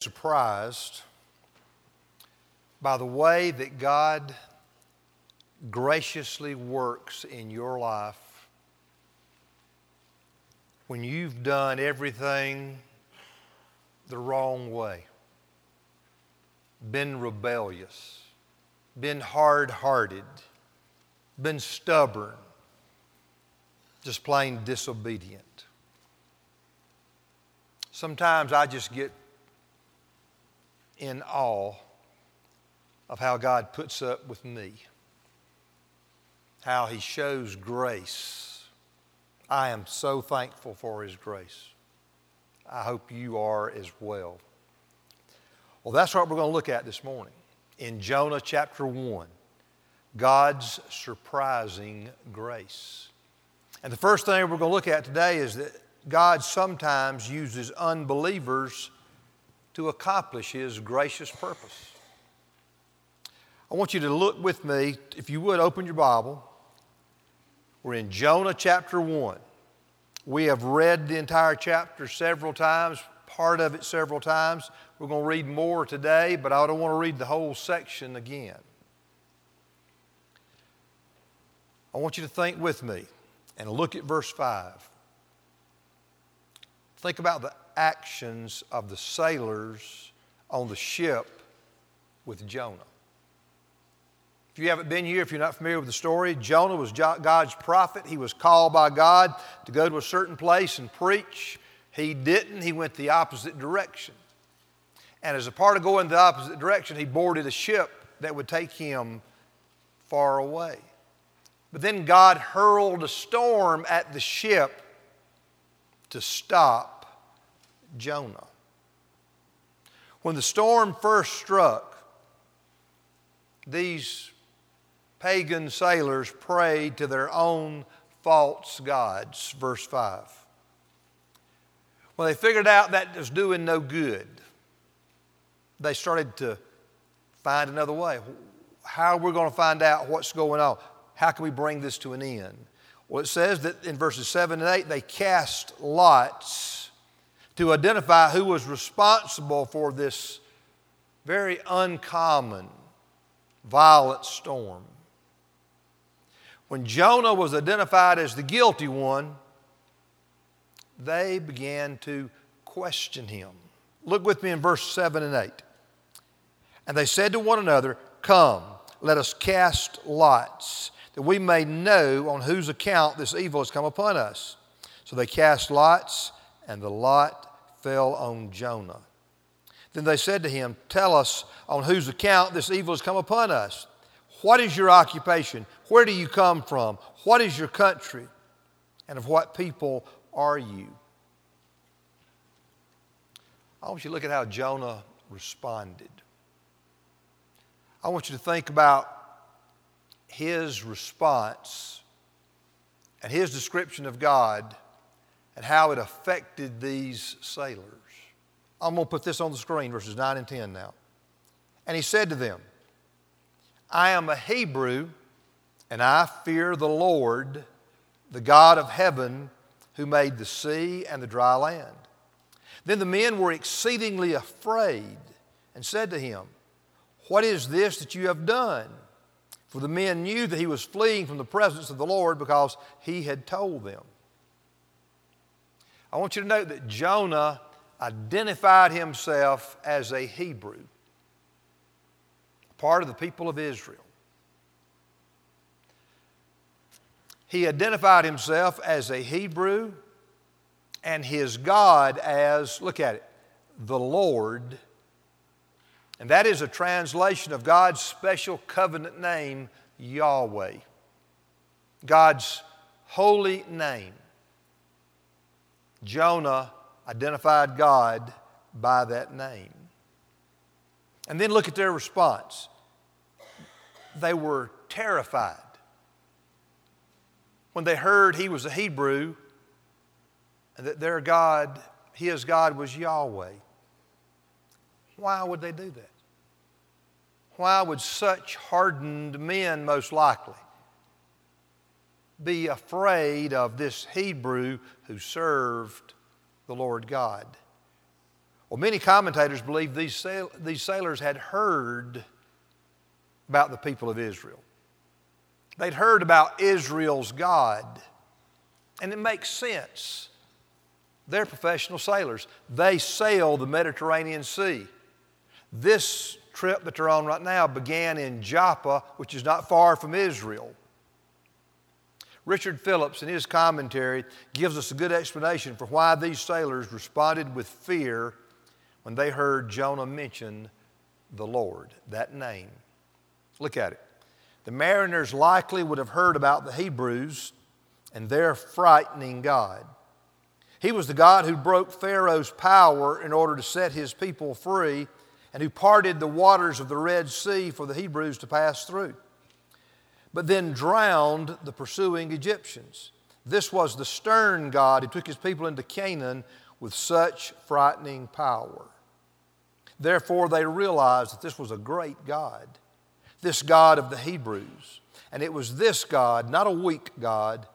surprised by the way that God graciously works in your life when you've done everything the wrong way, been rebellious, been hard hearted, been stubborn, just plain disobedient. Sometimes I just get in awe of how God puts up with me, how He shows grace. I am so thankful for His grace. I hope you are as well. Well, that's what we're going to look at this morning in Jonah chapter 1 God's surprising grace. And the first thing we're going to look at today is that God sometimes uses unbelievers to accomplish His gracious purpose. I want you to look with me, if you would, open your Bible. We're in Jonah chapter 1. We have read the entire chapter several times, part of it several times. We're going to read more today, but I don't want to read the whole section again. I want you to think with me and look at verse 5. Think about the actions of the sailors on the ship with Jonah. If you haven't been here, if you're not familiar with the story, Jonah was God's prophet. He was called by God to go to a certain place and preach. He didn't, he went the opposite direction. And as a part of going the opposite direction, he boarded a ship that would take him far away. But then God hurled a storm at the ship to stop Jonah. When the storm first struck, these pagan sailors prayed to their own false gods. Verse 5. When they figured out that was doing no good, they started to find another way. How are we going to find out what's going on? How can we bring this to an end? Well, it says that in verses 7 and 8, they cast lots to identify who was responsible for this very uncommon, violent storm. When Jonah was identified as the guilty one, they began to question him. Look with me in verse 7 and 8. And they said to one another, Come, let us cast lots, that we may know on whose account this evil has come upon us. So they cast lots, and the lot fell on Jonah. Then they said to him, Tell us on whose account this evil has come upon us. What is your occupation? Where do you come from? What is your country? And of what people are you? I want you to look at how Jonah responded. I want you to think about his response and his description of God and how it affected these sailors. I'm going to put this on the screen, verses 9 and 10 now. And he said to them, I am a Hebrew, and I fear the Lord, the God of heaven, who made the sea and the dry land. Then the men were exceedingly afraid and said to him, What is this that you have done? For the men knew that he was fleeing from the presence of the Lord because he had told them. I want you to note that Jonah identified himself as a Hebrew, part of the people of Israel. He identified himself as a Hebrew and his God as, look at it, the Lord. And that is a translation of God's special covenant name, Yahweh. God's holy name. Jonah identified God by that name. And then look at their response. They were terrified when they heard he was a Hebrew and that their God, his God, was Yahweh. Why would they do that? Why would such hardened men, most likely, be afraid of this Hebrew who served the Lord God. Well, many commentators believe these, sail- these sailors had heard about the people of Israel. They'd heard about Israel's God. And it makes sense. They're professional sailors. They sail the Mediterranean Sea. This trip that they're on right now began in Joppa, which is not far from Israel. Richard Phillips, in his commentary, gives us a good explanation for why these sailors responded with fear when they heard Jonah mention the Lord, that name. Look at it. The mariners likely would have heard about the Hebrews and their frightening God. He was the God who broke Pharaoh's power in order to set his people free and who parted the waters of the Red Sea for the Hebrews to pass through, but then drowned the pursuing Egyptians. This was the stern God who took his people into Canaan with such frightening power. Therefore, they realized that this was a great God, this God of the Hebrews. And it was this God, not a weak God,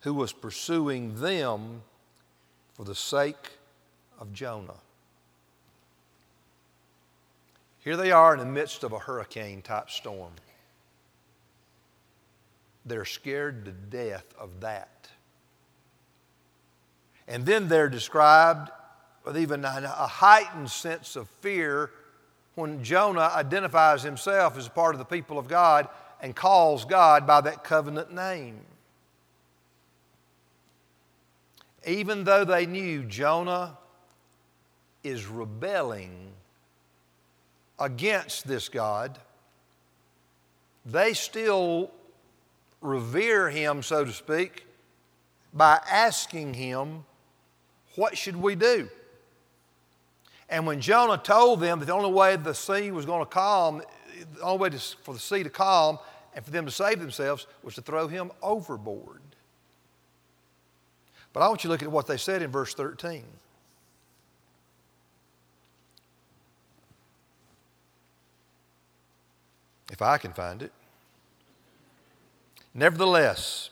who was pursuing them for the sake of Jonah. Here they are in the midst of a hurricane type storm. They're scared to death of that. And then they're described with even a heightened sense of fear when Jonah identifies himself as a part of the people of God and calls God by that covenant name. even though they knew Jonah is rebelling against this God, they still revere him, so to speak, by asking him, What should we do? And when Jonah told them that the only way the sea was going to calm, the only way to, for the sea to calm and for them to save themselves was to throw him overboard. But I want you to look at what they said in verse 13. If I can find it. Nevertheless,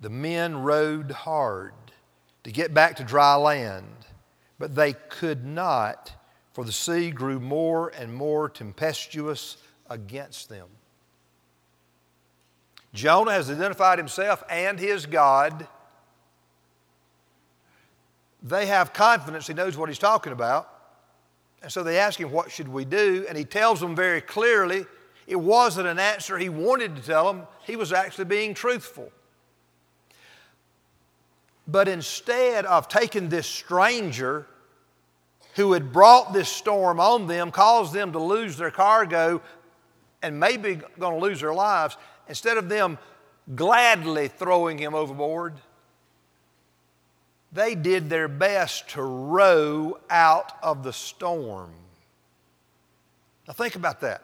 the men rowed hard to get back to dry land, but they could not, for the sea grew more and more tempestuous against them. Jonah has identified himself and his God they have confidence he knows what he's talking about. And so they ask him, What should we do? And he tells them very clearly it wasn't an answer he wanted to tell them, he was actually being truthful. But instead of taking this stranger who had brought this storm on them, caused them to lose their cargo, and maybe going to lose their lives, instead of them gladly throwing him overboard, they did their best to row out of the storm. Now, think about that.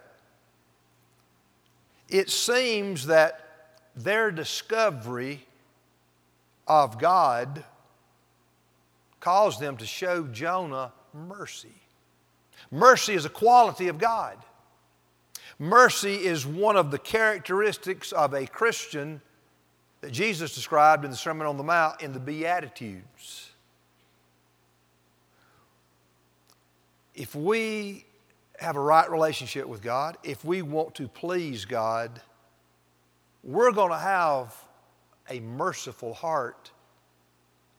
It seems that their discovery of God caused them to show Jonah mercy. Mercy is a quality of God. Mercy is one of the characteristics of a Christian that Jesus described in the Sermon on the Mount in the Beatitudes. If we have a right relationship with God, if we want to please God, we're going to have a merciful heart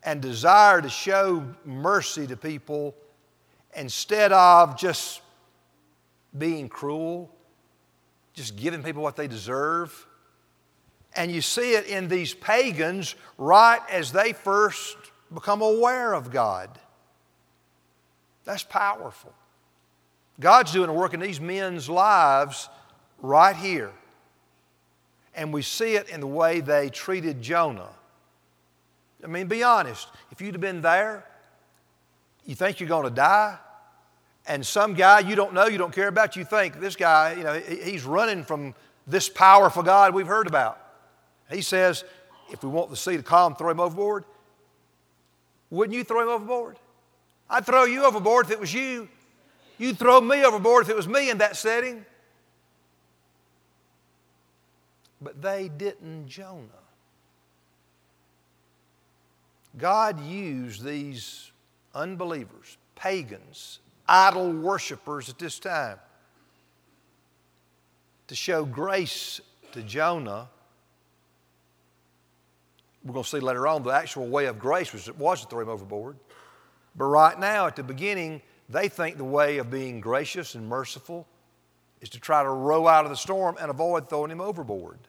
and desire to show mercy to people instead of just being cruel, just giving people what they deserve. And you see it in these pagans right as they first become aware of God. That's powerful. God's doing a work in these men's lives right here. And we see it in the way they treated Jonah. I mean, be honest. If you'd have been there, you think you're going to die, and some guy you don't know, you don't care about, you think this guy, you know, he's running from this powerful God we've heard about. He says, if we want the sea to calm, throw him overboard. Wouldn't you throw him overboard? I'd throw you overboard if it was you. You'd throw me overboard if it was me in that setting. But they didn't Jonah. God used these unbelievers, pagans, idol worshippers at this time. To show grace to Jonah, we're going to see later on the actual way of grace was, was to throw him overboard. But right now, at the beginning, they think the way of being gracious and merciful is to try to row out of the storm and avoid throwing him overboard.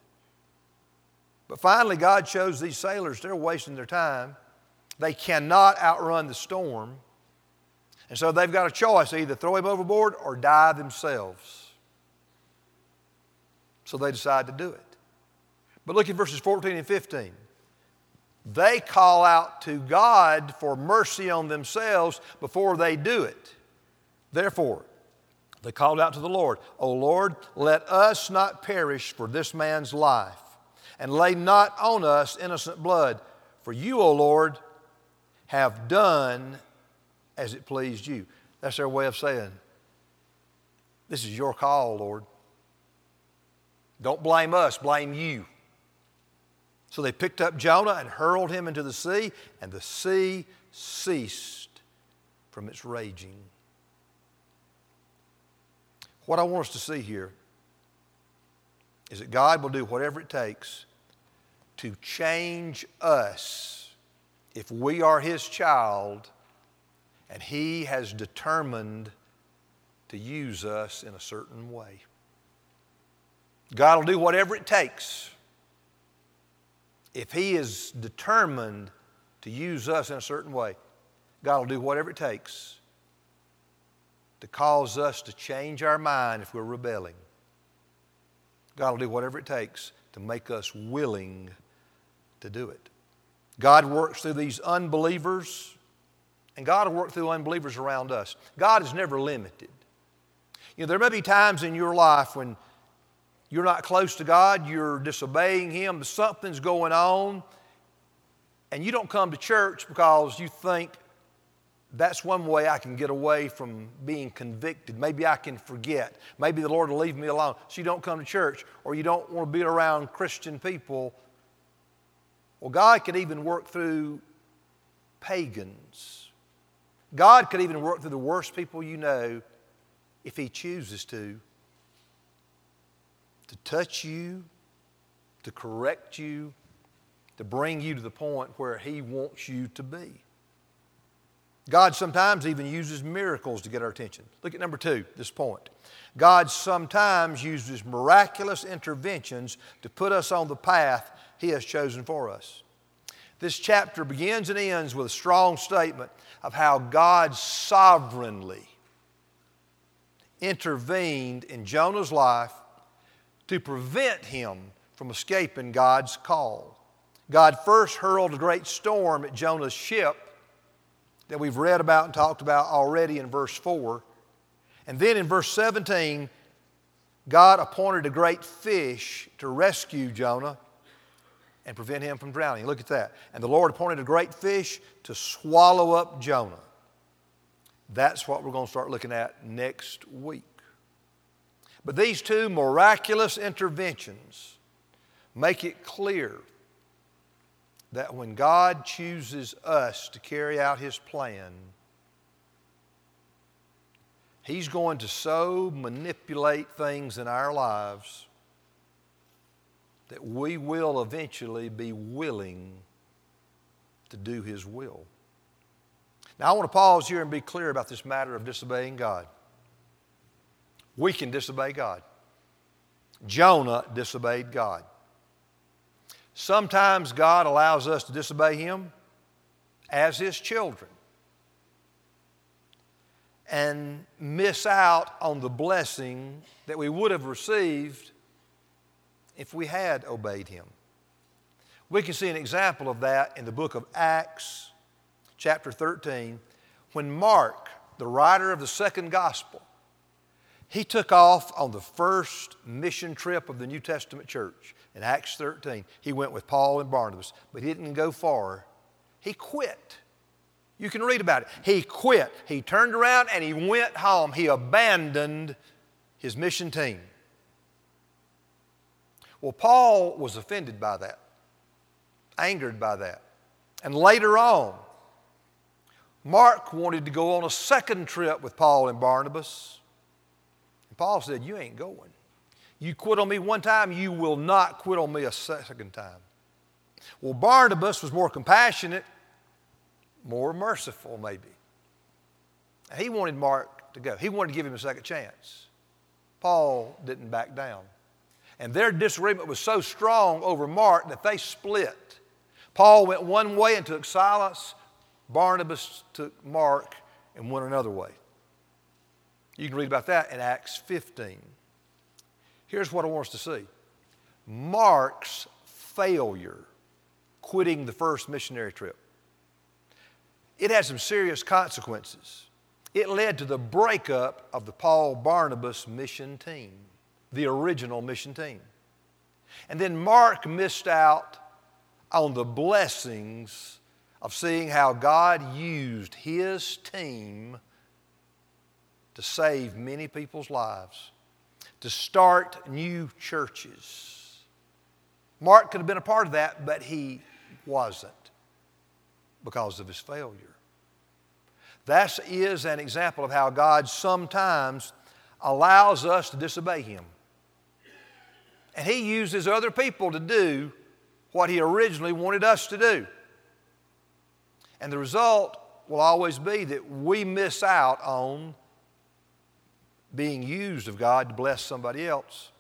But finally, God shows these sailors they're wasting their time. They cannot outrun the storm. And so they've got a choice either throw him overboard or die themselves. So they decide to do it. But look at verses 14 and 15. They call out to God for mercy on themselves before they do it. Therefore, they called out to the Lord, O Lord, let us not perish for this man's life and lay not on us innocent blood. For you, O Lord, have done as it pleased you. That's their way of saying, This is your call, Lord. Don't blame us, blame you. So they picked up Jonah and hurled him into the sea, and the sea ceased from its raging. What I want us to see here is that God will do whatever it takes to change us if we are His child and He has determined to use us in a certain way. God will do whatever it takes if He is determined to use us in a certain way. God will do whatever it takes to cause us to change our mind if we're rebelling. God will do whatever it takes to make us willing to do it. God works through these unbelievers, and God will work through unbelievers around us. God is never limited. You know, there may be times in your life when you're not close to God, you're disobeying Him, something's going on, and you don't come to church because you think that's one way I can get away from being convicted. Maybe I can forget. Maybe the Lord will leave me alone. So you don't come to church, or you don't want to be around Christian people well, God could even work through pagans. God could even work through the worst people you know if He chooses to, to touch you, to correct you, to bring you to the point where He wants you to be. God sometimes even uses miracles to get our attention. Look at number two, this point. God sometimes uses miraculous interventions to put us on the path he has chosen for us. This chapter begins and ends with a strong statement of how God sovereignly intervened in Jonah's life to prevent him from escaping God's call. God first hurled a great storm at Jonah's ship that we've read about and talked about already in verse 4. And then in verse 17, God appointed a great fish to rescue Jonah and prevent him from drowning. Look at that. And the Lord appointed a great fish to swallow up Jonah. That's what we're going to start looking at next week. But these two miraculous interventions make it clear that when God chooses us to carry out His plan, He's going to so manipulate things in our lives that we will eventually be willing to do His will. Now, I want to pause here and be clear about this matter of disobeying God. We can disobey God. Jonah disobeyed God. Sometimes God allows us to disobey Him as His children and miss out on the blessing that we would have received if we had obeyed him. We can see an example of that in the book of Acts, chapter 13, when Mark, the writer of the second gospel, he took off on the first mission trip of the New Testament church in Acts 13. He went with Paul and Barnabas, but he didn't go far. He quit. You can read about it. He quit. He turned around and he went home. He abandoned his mission team. Well, Paul was offended by that, angered by that. And later on, Mark wanted to go on a second trip with Paul and Barnabas. Paul said, You ain't going. You quit on me one time, you will not quit on me a second time. Well, Barnabas was more compassionate, more merciful, maybe. He wanted Mark to go, he wanted to give him a second chance. Paul didn't back down. And their disagreement was so strong over Mark that they split. Paul went one way and took Silas, Barnabas took Mark and went another way. You can read about that in Acts 15. Here's what I want us to see Mark's failure quitting the first missionary trip. It had some serious consequences. It led to the breakup of the Paul Barnabas mission team, the original mission team. And then Mark missed out on the blessings of seeing how God used his team to save many people's lives, to start new churches. Mark could have been a part of that, but he wasn't because of his failure. That is an example of how God sometimes allows us to disobey him. And he uses other people to do what he originally wanted us to do. And the result will always be that we miss out on being used of God to bless somebody else.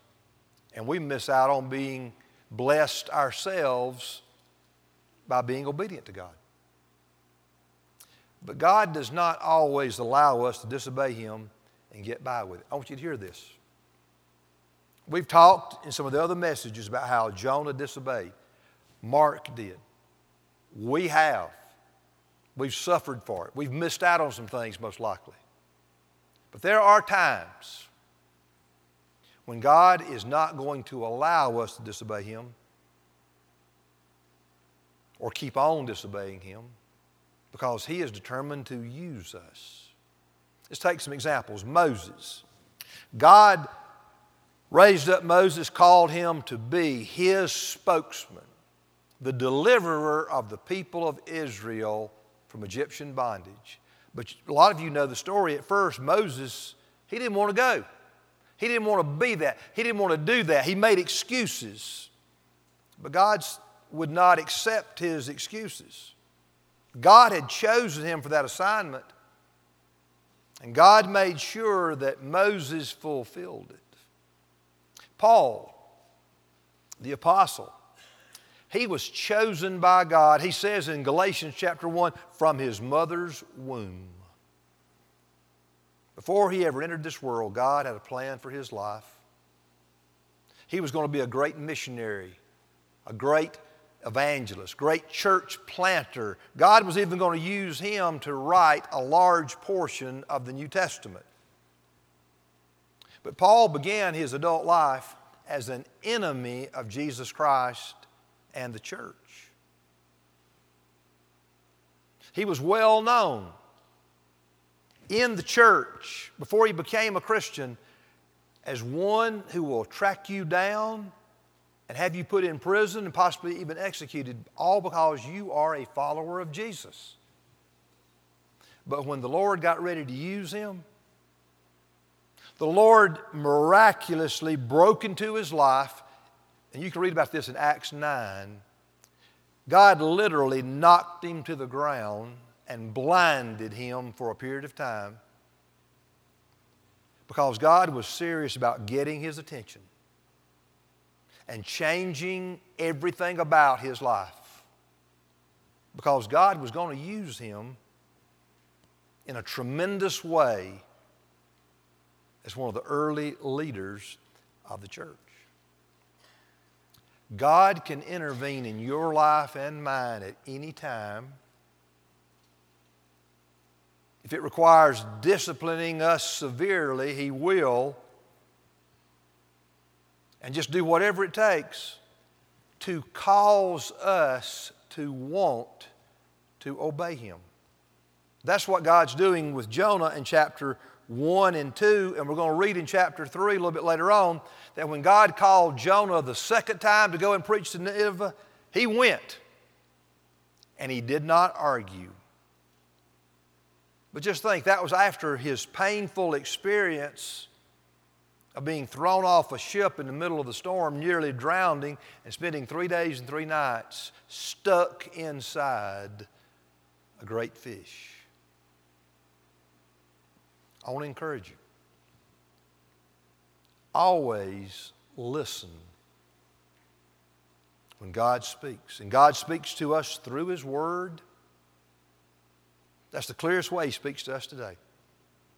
And we miss out on being blessed ourselves by being obedient to God. But God does not always allow us to disobey Him and get by with it. I want you to hear this. We've talked in some of the other messages about how Jonah disobeyed. Mark did. We have. We've suffered for it. We've missed out on some things, most likely. But there are times when God is not going to allow us to disobey Him or keep on disobeying Him because He is determined to use us. Let's take some examples. Moses. God raised up Moses, called him to be His spokesman, the deliverer of the people of Israel from Egyptian bondage. But a lot of you know the story. At first, Moses, he didn't want to go. He didn't want to be that. He didn't want to do that. He made excuses. But God would not accept his excuses. God had chosen him for that assignment. And God made sure that Moses fulfilled it. Paul, the apostle, he was chosen by God, he says in Galatians chapter 1, from his mother's womb. Before he ever entered this world, God had a plan for his life. He was going to be a great missionary, a great evangelist, great church planter. God was even going to use him to write a large portion of the New Testament. But Paul began his adult life as an enemy of Jesus Christ and the church. He was well known in the church before he became a Christian as one who will track you down and have you put in prison and possibly even executed, all because you are a follower of Jesus. But when the Lord got ready to use him, the Lord miraculously broke into his life and you can read about this in Acts 9. God literally knocked him to the ground and blinded him for a period of time because God was serious about getting his attention and changing everything about his life. Because God was going to use him in a tremendous way as one of the early leaders of the church. God can intervene in your life and mine at any time. If it requires disciplining us severely, He will. And just do whatever it takes to cause us to want to obey Him. That's what God's doing with Jonah in chapter 1 and 2, and we're going to read in chapter 3 a little bit later on that when God called Jonah the second time to go and preach to Nineveh, he went and he did not argue. But just think, that was after his painful experience of being thrown off a ship in the middle of the storm, nearly drowning, and spending three days and three nights stuck inside a great fish. I want to encourage you. Always listen when God speaks. And God speaks to us through His Word. That's the clearest way He speaks to us today.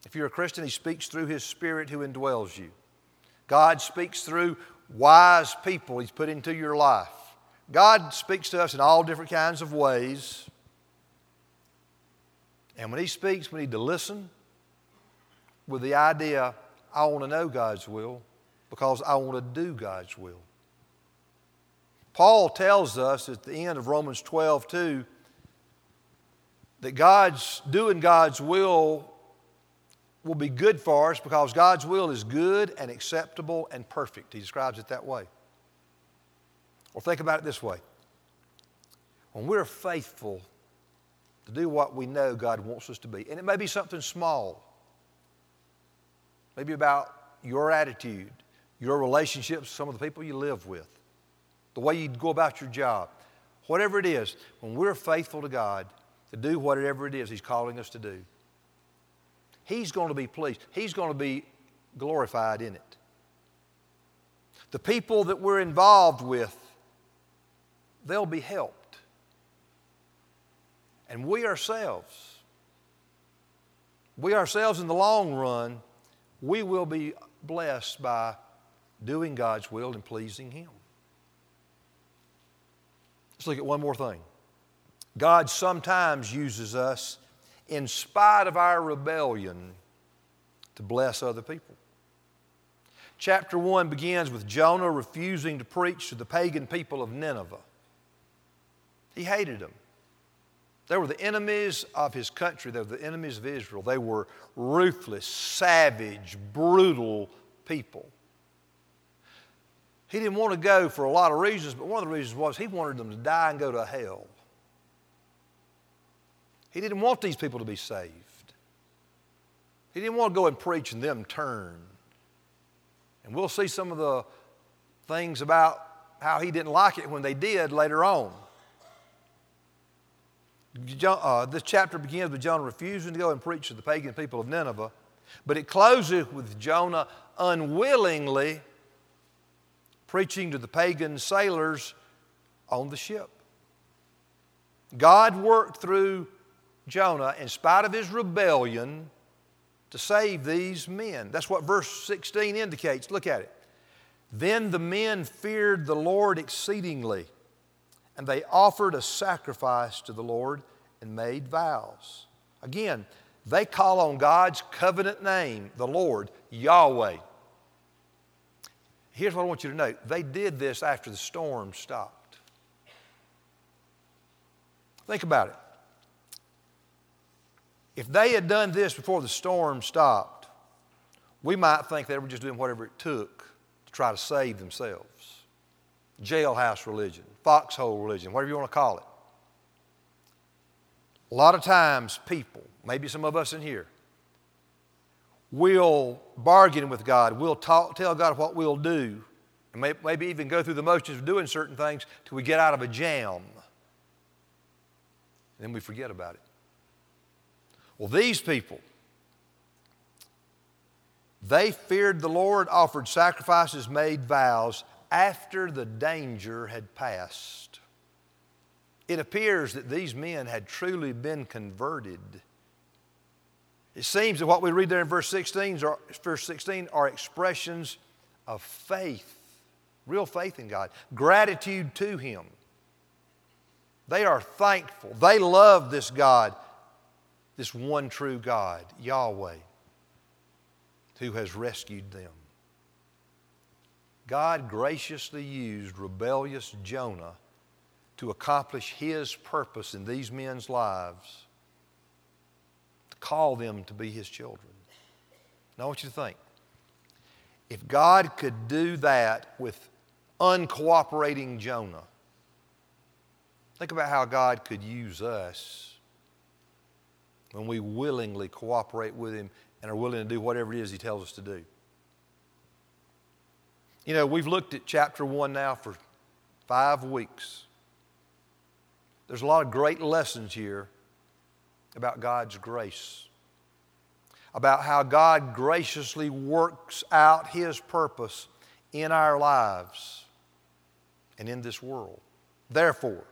If you're a Christian, He speaks through His Spirit who indwells you. God speaks through wise people He's put into your life. God speaks to us in all different kinds of ways. And when He speaks, we need to listen with the idea I want to know God's will because I want to do God's will. Paul tells us at the end of Romans 12, 2, that God's doing God's will will be good for us because God's will is good and acceptable and perfect. He describes it that way. Or think about it this way when we're faithful to do what we know God wants us to be, and it may be something small, maybe about your attitude, your relationships, some of the people you live with, the way you go about your job, whatever it is, when we're faithful to God to do whatever it is He's calling us to do, He's going to be pleased. He's going to be glorified in it. The people that we're involved with, they'll be helped. And we ourselves, we ourselves in the long run, we will be blessed by doing God's will and pleasing Him. Let's look at one more thing. God sometimes uses us in spite of our rebellion to bless other people. Chapter 1 begins with Jonah refusing to preach to the pagan people of Nineveh. He hated them. They were the enemies of his country, they were the enemies of Israel. They were ruthless, savage, brutal people. He didn't want to go for a lot of reasons, but one of the reasons was he wanted them to die and go to hell. He didn't want these people to be saved. He didn't want to go and preach and them turn. And we'll see some of the things about how he didn't like it when they did later on. Uh, this chapter begins with Jonah refusing to go and preach to the pagan people of Nineveh, but it closes with Jonah unwillingly preaching to the pagan sailors on the ship. God worked through Jonah, in spite of his rebellion, to save these men. That's what verse 16 indicates. Look at it. Then the men feared the Lord exceedingly, and they offered a sacrifice to the Lord and made vows. Again, they call on God's covenant name, the Lord, Yahweh. Here's what I want you to know they did this after the storm stopped. Think about it. If they had done this before the storm stopped, we might think they were just doing whatever it took to try to save themselves. Jailhouse religion, foxhole religion, whatever you want to call it. A lot of times, people, maybe some of us in here, we'll bargain with God. We'll talk, tell God what we'll do, and may, maybe even go through the motions of doing certain things till we get out of a jam. And then we forget about it. Well, these people, they feared the Lord, offered sacrifices, made vows after the danger had passed. It appears that these men had truly been converted it seems that what we read there in verse 16 are, verse 16 are expressions of faith, real faith in God, gratitude to Him. They are thankful. They love this God, this one true God, Yahweh, who has rescued them. God graciously used rebellious Jonah to accomplish His purpose in these men's lives to call them to be his children. Now, I want you to think if God could do that with uncooperating Jonah, think about how God could use us when we willingly cooperate with Him and are willing to do whatever it is He tells us to do. You know, we've looked at chapter one now for five weeks. There's a lot of great lessons here about God's grace, about how God graciously works out His purpose in our lives and in this world. Therefore,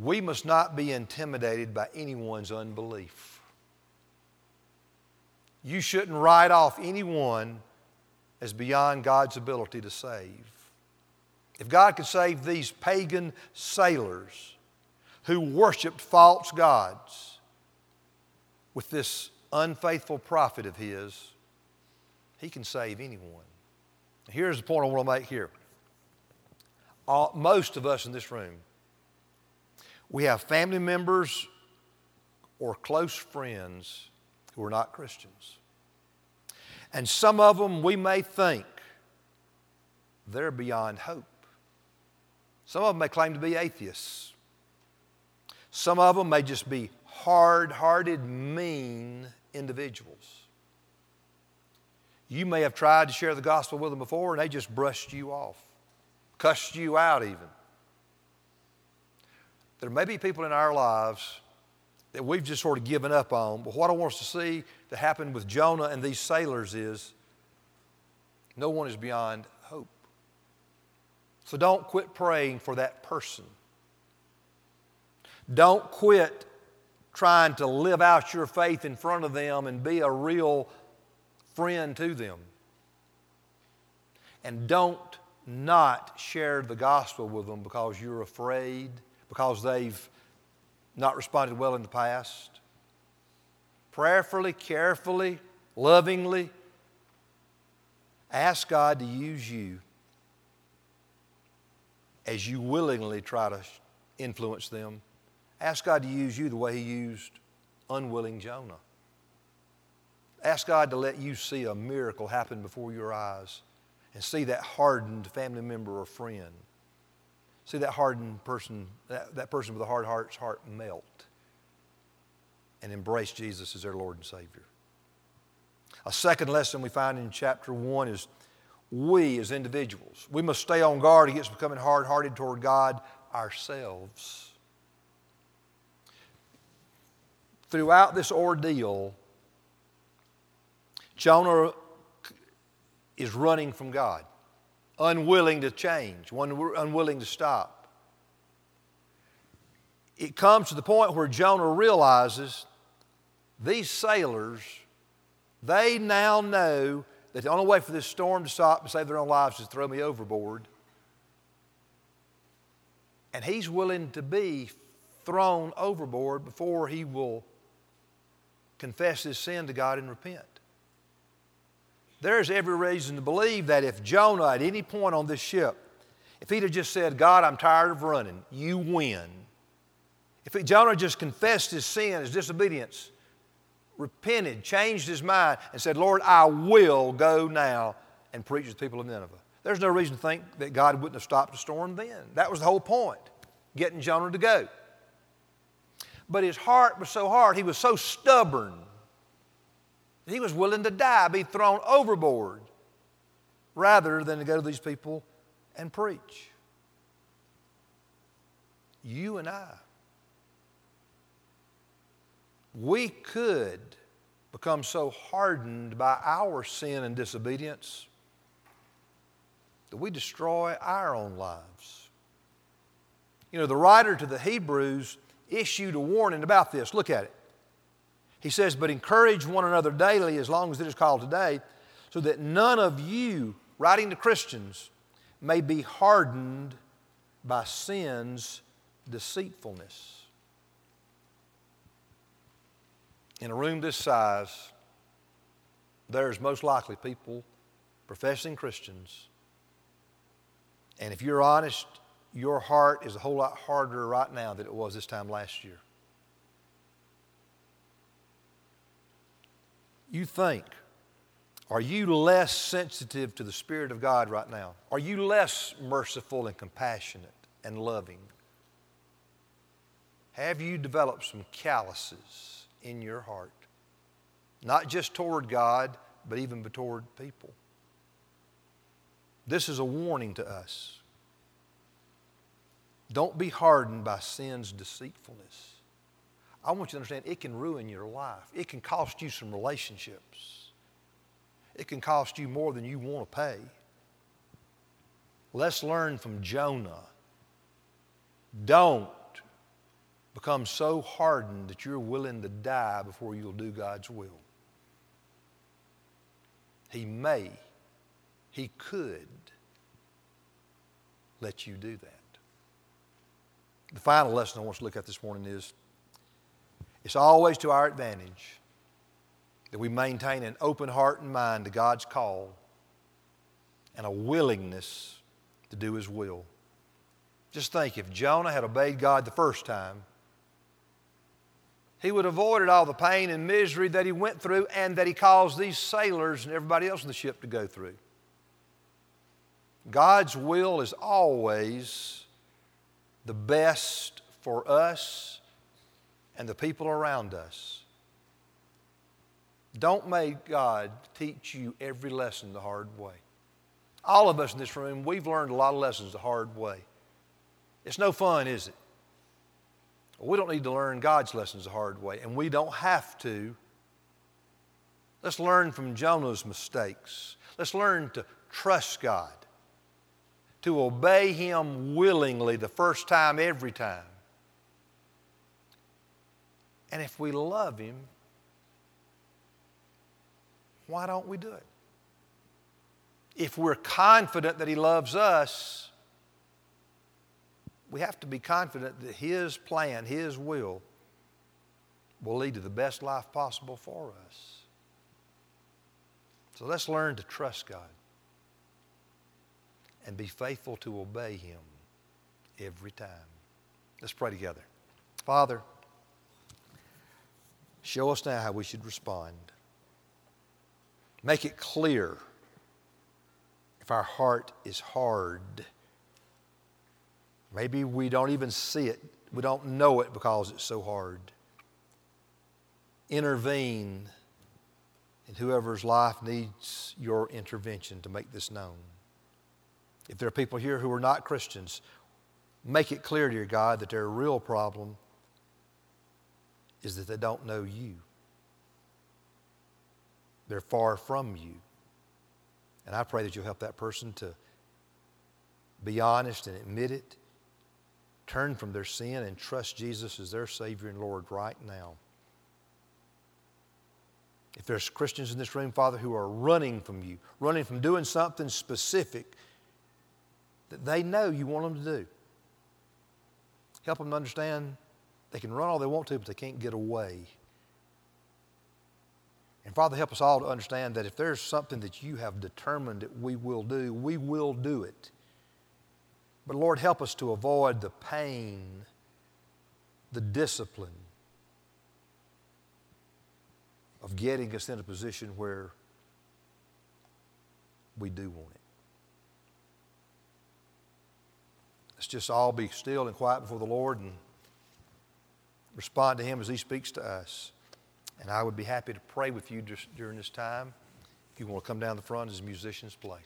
we must not be intimidated by anyone's unbelief. You shouldn't write off anyone as beyond God's ability to save. If God could save these pagan sailors who worshiped false gods with this unfaithful prophet of his, he can save anyone. Here's the point I want to make here. All, most of us in this room, we have family members or close friends who are not Christians. And some of them we may think they're beyond hope. Some of them may claim to be atheists. Some of them may just be hard hearted, mean individuals. You may have tried to share the gospel with them before and they just brushed you off, cussed you out even. There may be people in our lives that we've just sort of given up on, but what I want us to see that happened with Jonah and these sailors is no one is beyond hope. So don't quit praying for that person. Don't quit trying to live out your faith in front of them and be a real friend to them. And don't not share the gospel with them because you're afraid, because they've not responded well in the past. Prayerfully, carefully, lovingly, ask God to use you as you willingly try to influence them. Ask God to use you the way He used unwilling Jonah. Ask God to let you see a miracle happen before your eyes and see that hardened family member or friend. See that hardened person, that, that person with a hard heart's heart melt and embrace Jesus as their Lord and Savior. A second lesson we find in chapter 1 is we as individuals, we must stay on guard against becoming hard hearted toward God ourselves. Throughout this ordeal, Jonah is running from God, unwilling to change, unwilling to stop. It comes to the point where Jonah realizes these sailors, they now know that the only way for this storm to stop and save their own lives is to throw me overboard. And he's willing to be thrown overboard before he will confess his sin to God and repent. There's every reason to believe that if Jonah at any point on this ship, if he'd have just said, God, I'm tired of running, you win. If Jonah just confessed his sin, his disobedience, repented, changed his mind, and said, Lord, I will go now and preach to the people of Nineveh. There's no reason to think that God wouldn't have stopped the storm then. That was the whole point, getting Jonah to go. But his heart was so hard, he was so stubborn he was willing to die, be thrown overboard, rather than to go to these people and preach. You and I, we could become so hardened by our sin and disobedience that we destroy our own lives. You know, the writer to the Hebrews issued a warning about this. Look at it. He says, But encourage one another daily as long as it is called today, so that none of you, writing to Christians, may be hardened by sin's deceitfulness. In a room this size, there's most likely people, professing Christians, and if you're honest, your heart is a whole lot harder right now than it was this time last year. You think, are you less sensitive to the Spirit of God right now? Are you less merciful and compassionate and loving? Have you developed some calluses in your heart? Not just toward God, but even toward people. This is a warning to us. Don't be hardened by sin's deceitfulness. I want you to understand it can ruin your life. It can cost you some relationships. It can cost you more than you want to pay. Let's learn from Jonah. Don't become so hardened that you're willing to die before you'll do God's will. He may, He could let you do that. The final lesson I want to look at this morning is it's always to our advantage that we maintain an open heart and mind to God's call and a willingness to do His will. Just think if Jonah had obeyed God the first time, he would have avoided all the pain and misery that he went through and that he caused these sailors and everybody else in the ship to go through. God's will is always the best for us and the people around us. Don't make God teach you every lesson the hard way. All of us in this room, we've learned a lot of lessons the hard way. It's no fun, is it? We don't need to learn God's lessons the hard way, and we don't have to. Let's learn from Jonah's mistakes. Let's learn to trust God, to obey Him willingly the first time, every time. And if we love Him, why don't we do it? If we're confident that He loves us, we have to be confident that His plan, His will, will lead to the best life possible for us. So let's learn to trust God and be faithful to obey Him every time. Let's pray together. Father, show us now how we should respond. Make it clear if our heart is hard Maybe we don't even see it, we don't know it because it's so hard. Intervene in whoever's life needs your intervention to make this known. If there are people here who are not Christians, make it clear, to your God, that their real problem is that they don't know you. They're far from you. And I pray that you'll help that person to be honest and admit it turn from their sin and trust Jesus as their Savior and Lord right now. If there's Christians in this room, Father, who are running from you, running from doing something specific that they know you want them to do, help them understand they can run all they want to, but they can't get away. And Father, help us all to understand that if there's something that you have determined that we will do, we will do it. But Lord, help us to avoid the pain, the discipline of getting us in a position where we do want it. Let's just all be still and quiet before the Lord and respond to Him as He speaks to us. And I would be happy to pray with you during this time. If you want to come down the front as musicians play.